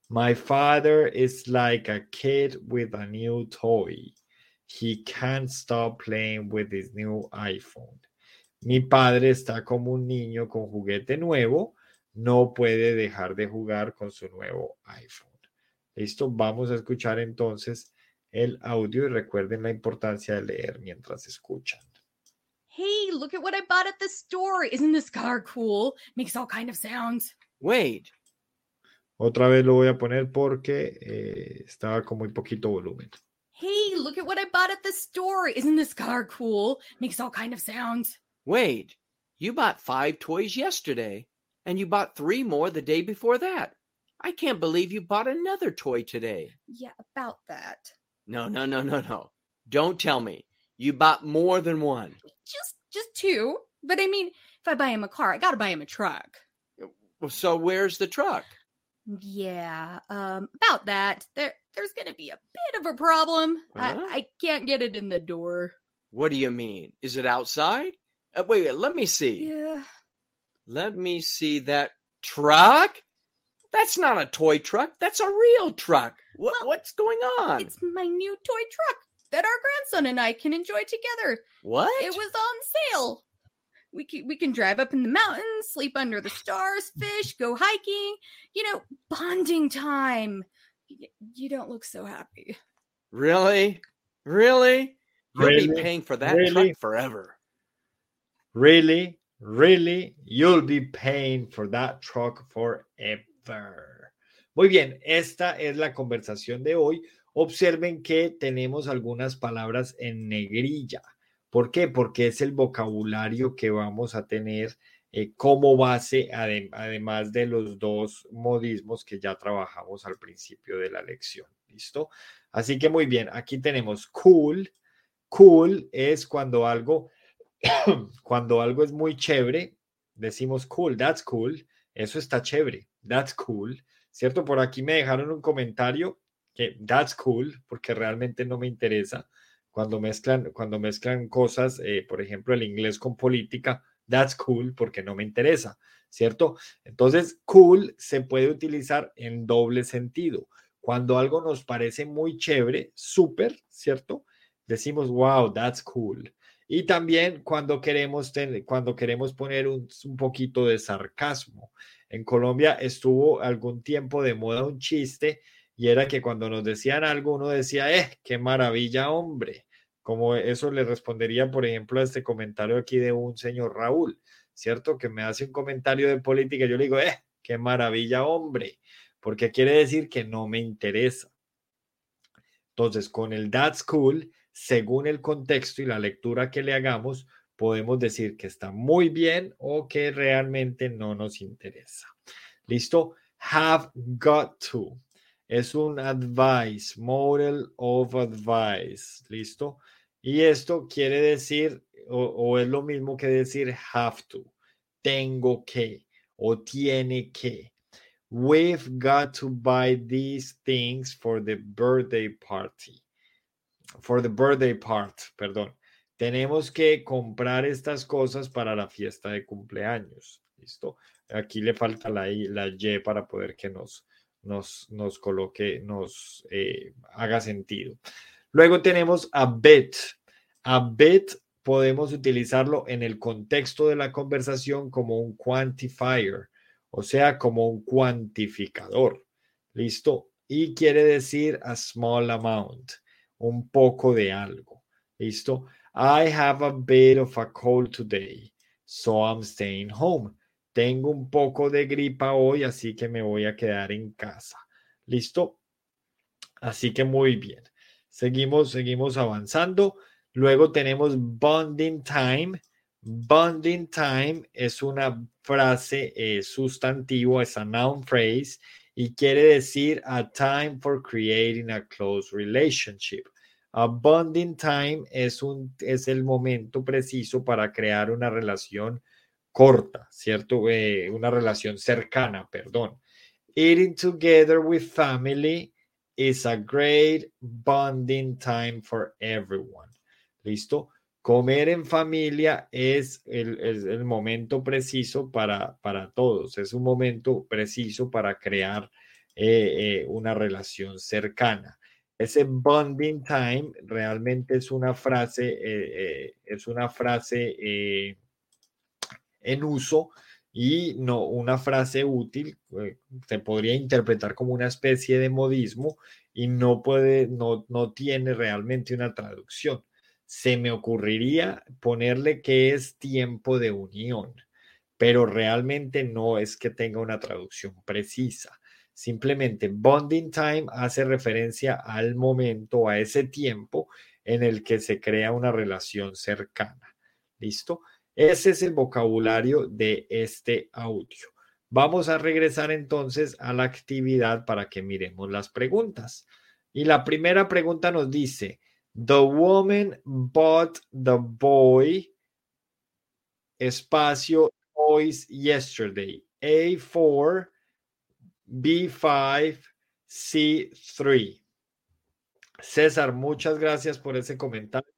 Speaker 1: My father is like a kid with a new toy. He can't stop playing with his new iPhone. Mi padre está como un niño con juguete nuevo, no puede dejar de jugar con su nuevo iPhone. Listo, vamos a escuchar entonces el audio y recuerden la importancia de leer mientras escuchan.
Speaker 2: Hey, look at what I bought at the store. Isn't this car cool? Makes all kind of sounds.
Speaker 3: Wait.
Speaker 1: Otra vez lo voy a poner porque eh, estaba con muy poquito volumen.
Speaker 2: Hey, look at what I bought at the store. Isn't this car cool? Makes all kind of sounds.
Speaker 3: Wait, you bought five toys yesterday, and you bought three more the day before that. I can't believe you bought another toy today.
Speaker 2: Yeah, about that.
Speaker 3: No, no, no, no, no. Don't tell me. You bought more than one.
Speaker 2: Just just two. But I mean, if I buy him a car, I gotta buy him a truck.
Speaker 3: Well, so where's the truck?
Speaker 2: Yeah, um, about that. There, there's gonna be a bit of a problem.
Speaker 3: Huh?
Speaker 2: I, I can't get it in the door.
Speaker 3: What do you mean? Is it outside? Uh, wait, wait, let me see.
Speaker 2: Yeah.
Speaker 3: Let me see that truck. That's not a toy truck. That's a real truck. What,
Speaker 2: Well,
Speaker 3: what's going on?
Speaker 2: It's my new toy truck that our grandson and I can enjoy together.
Speaker 3: What?
Speaker 2: It was on sale. We can, we can drive up in the mountains, sleep under the stars, fish, go hiking. You know, bonding time. You don't look so happy.
Speaker 3: Really? Really? You'll be
Speaker 1: Really?
Speaker 3: paying for that
Speaker 1: Really?
Speaker 3: truck forever.
Speaker 1: Really, really, you'll be paying for that truck forever. Muy bien, esta es la conversación de hoy. Observen que tenemos algunas palabras en negrilla. ¿Por qué? Porque es el vocabulario que vamos a tener eh, como base, adem- además de los dos modismos que ya trabajamos al principio de la lección. ¿Listo? Así que muy bien, aquí tenemos cool. Cool es cuando algo cuando algo es muy chévere, decimos cool, that's cool, eso está chévere, that's cool, ¿cierto? Por aquí me dejaron un comentario que that's cool, porque realmente no me interesa. Cuando mezclan, cuando mezclan cosas, eh, por ejemplo, el inglés con política, that's cool, porque no me interesa, ¿cierto? Entonces, cool se puede utilizar en doble sentido. Cuando algo nos parece muy chévere, súper, ¿cierto? Decimos, wow, that's cool. Y también cuando queremos, ten- cuando queremos poner un, un poquito de sarcasmo. En Colombia estuvo algún tiempo de moda un chiste y era que cuando nos decían algo uno decía, eh, qué maravilla, hombre. Como eso le respondería, por ejemplo, a este comentario aquí de un señor Raúl, ¿cierto? Que me hace un comentario de política, yo le digo, eh, qué maravilla, hombre, porque quiere decir que no me interesa. Entonces, con el that's cool, según el contexto y la lectura que le hagamos, podemos decir que está muy bien o que realmente no nos interesa. ¿Listo? Have got to. Es un advice, model of advice. ¿Listo? Y esto quiere decir, o, es lo mismo que decir have to. Tengo que o tiene que. We've got to buy these things for the birthday party for the birthday part, perdón. Tenemos que comprar estas cosas para la fiesta de cumpleaños. ¿Listo? Aquí le falta la la Y para poder que nos, nos, nos coloque, nos eh, haga sentido. Luego tenemos a bit. A bit podemos utilizarlo en el contexto de la conversación como un quantifier, o sea, como un cuantificador. ¿Listo? Y quiere decir a small amount un poco de algo. ¿Listo? I have a bit of a cold today, so I'm staying home. Tengo un poco de gripa hoy, así que me voy a quedar en casa. ¿Listo? Así que muy bien. Seguimos, seguimos avanzando. Luego tenemos bonding time. Bonding time es una frase eh, sustantivo, es a noun phrase y quiere decir a time for creating a close relationship. A bonding time es, un, es el momento preciso para crear una relación corta, ¿cierto? Eh, una relación cercana, perdón. Eating together with family is a great bonding time for everyone. ¿Listo? Comer en familia es el, el momento preciso para, para todos, es un momento preciso para crear eh, eh, una relación cercana. Ese bonding time realmente es una frase, es una frase en uso y no una frase útil, eh, se podría interpretar como una especie de modismo y no puede, no, no tiene realmente una traducción. Se me ocurriría ponerle que es tiempo de unión, pero realmente no es que tenga una traducción precisa. Simplemente bonding time hace referencia al momento, a ese tiempo en el que se crea una relación cercana. ¿Listo? Ese es el vocabulario de este audio. Vamos a regresar entonces a la actividad para que miremos las preguntas. Y la primera pregunta nos dice, The woman bought the boy espacio toys yesterday. A4, B5, C3. César, muchas gracias por ese comentario.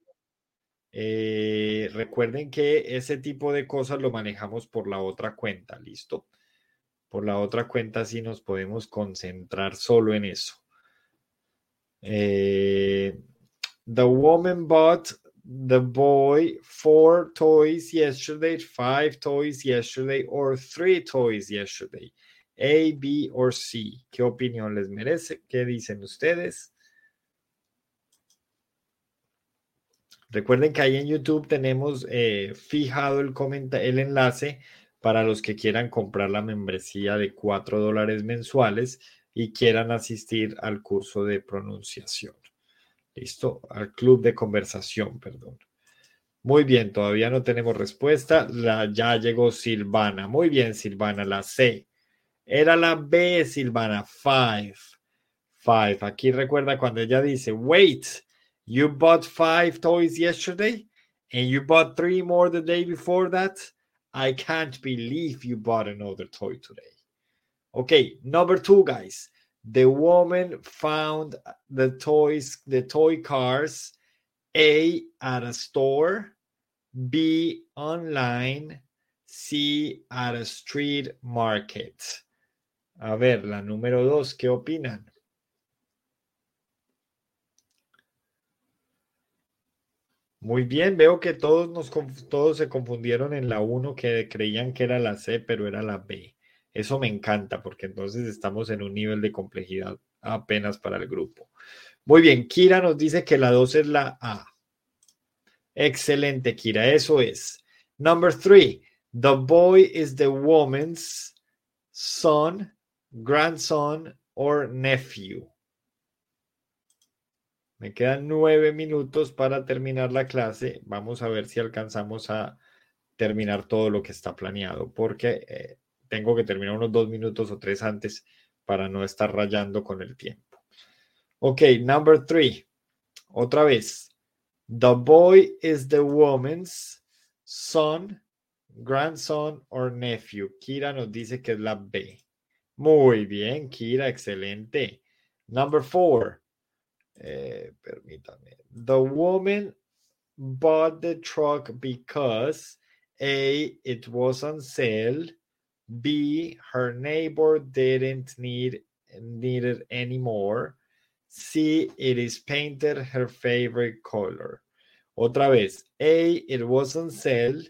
Speaker 1: Eh, recuerden que ese tipo de cosas lo manejamos por la otra cuenta, ¿listo? Por la otra cuenta sí nos podemos concentrar solo en eso. Eh, the woman bought the boy four toys yesterday, five toys yesterday, or three toys yesterday. A, B or C. ¿Qué opinión les merece? ¿Qué dicen ustedes? Recuerden que ahí en YouTube tenemos eh, fijado el, enlace para los que quieran comprar la membresía de 4 dólares mensuales y quieran asistir al curso de pronunciación. Listo, al club de conversación, perdón. Muy bien, todavía no tenemos respuesta. La, ya llegó Silvana. Muy bien, Silvana, la C. Era la B, Silvana. Five. Five. Aquí recuerda cuando ella dice, wait, you bought five toys yesterday and you bought three more the day before that. I can't believe you bought another toy today. Okay, number two, guys. The woman found the toys, the toy cars, A at a store, B online, C at a street market. A ver, la número dos, ¿qué opinan? Muy bien, veo que todos, se confundieron en la 1 que creían que era la C, pero era la B. Eso me encanta porque entonces estamos en un nivel de complejidad apenas para el grupo. Muy bien, Kira nos dice que la 2 es la A. Excelente, Kira, eso es. Number 3, the boy is the woman's son grandson or nephew. Me quedan nueve minutos para terminar la clase. Vamos a ver si alcanzamos a terminar todo lo que está planeado, porque eh, tengo que terminar unos dos minutos o tres antes para no estar rayando con el tiempo. Ok, number three. Otra vez. The boy is the woman's son, grandson or nephew. Kira nos dice que es la B. Muy bien, Kira, excelente. Number four. Eh, permítame. The woman bought the truck because A, it was on sale. B, her neighbor didn't need, need it anymore. C, it is painted her favorite color. Otra vez. A, it was on sale.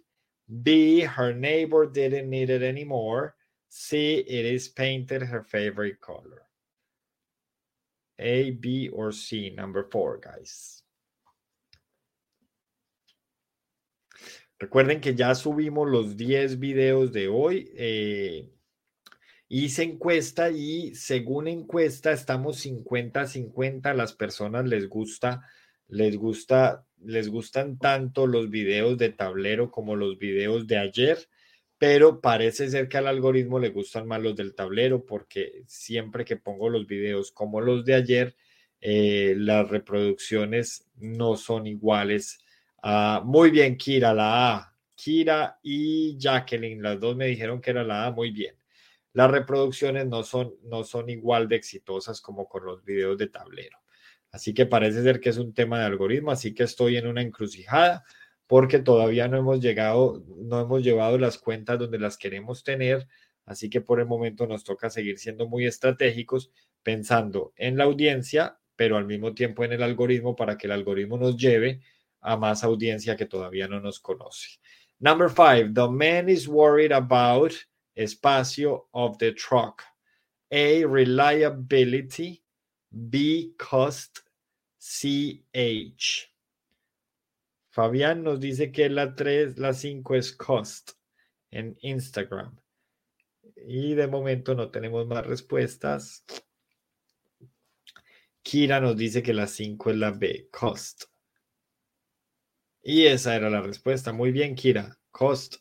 Speaker 1: B, her neighbor didn't need it anymore. C, it is painted her favorite color. A, B, or C, number four, guys. Recuerden que ya subimos los 10 videos de hoy. Eh, hice encuesta y según encuesta estamos 50-50. Las personas les gusta, les gusta, les gustan tanto los videos de tablero como los videos de ayer pero parece ser que al algoritmo le gustan más los del tablero porque siempre que pongo los videos como los de ayer, eh, las reproducciones no son iguales. muy bien, Kira, la A. Kira y Jacqueline, las dos me dijeron que era la A, muy bien. Las reproducciones no son, no son igual de exitosas como con los videos de tablero. Así que parece ser que es un tema de algoritmo, así que estoy en una encrucijada porque todavía no hemos llegado, no hemos llevado las cuentas donde las queremos tener, así que por el momento nos toca seguir siendo muy estratégicos, pensando en la audiencia, pero al mismo tiempo en el algoritmo para que el algoritmo nos lleve a más audiencia que todavía no nos conoce. Number five, the man is worried about espacio of the truck. A, reliability. B, cost. C, age. Fabián nos dice que la 3, la 5 es cost en Instagram. Y de momento no tenemos más respuestas. Kira nos dice que la 5 es la B, cost. Y esa era la respuesta. Muy bien, Kira, cost.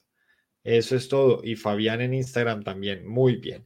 Speaker 1: Eso es todo. Y Fabián en Instagram también. Muy bien.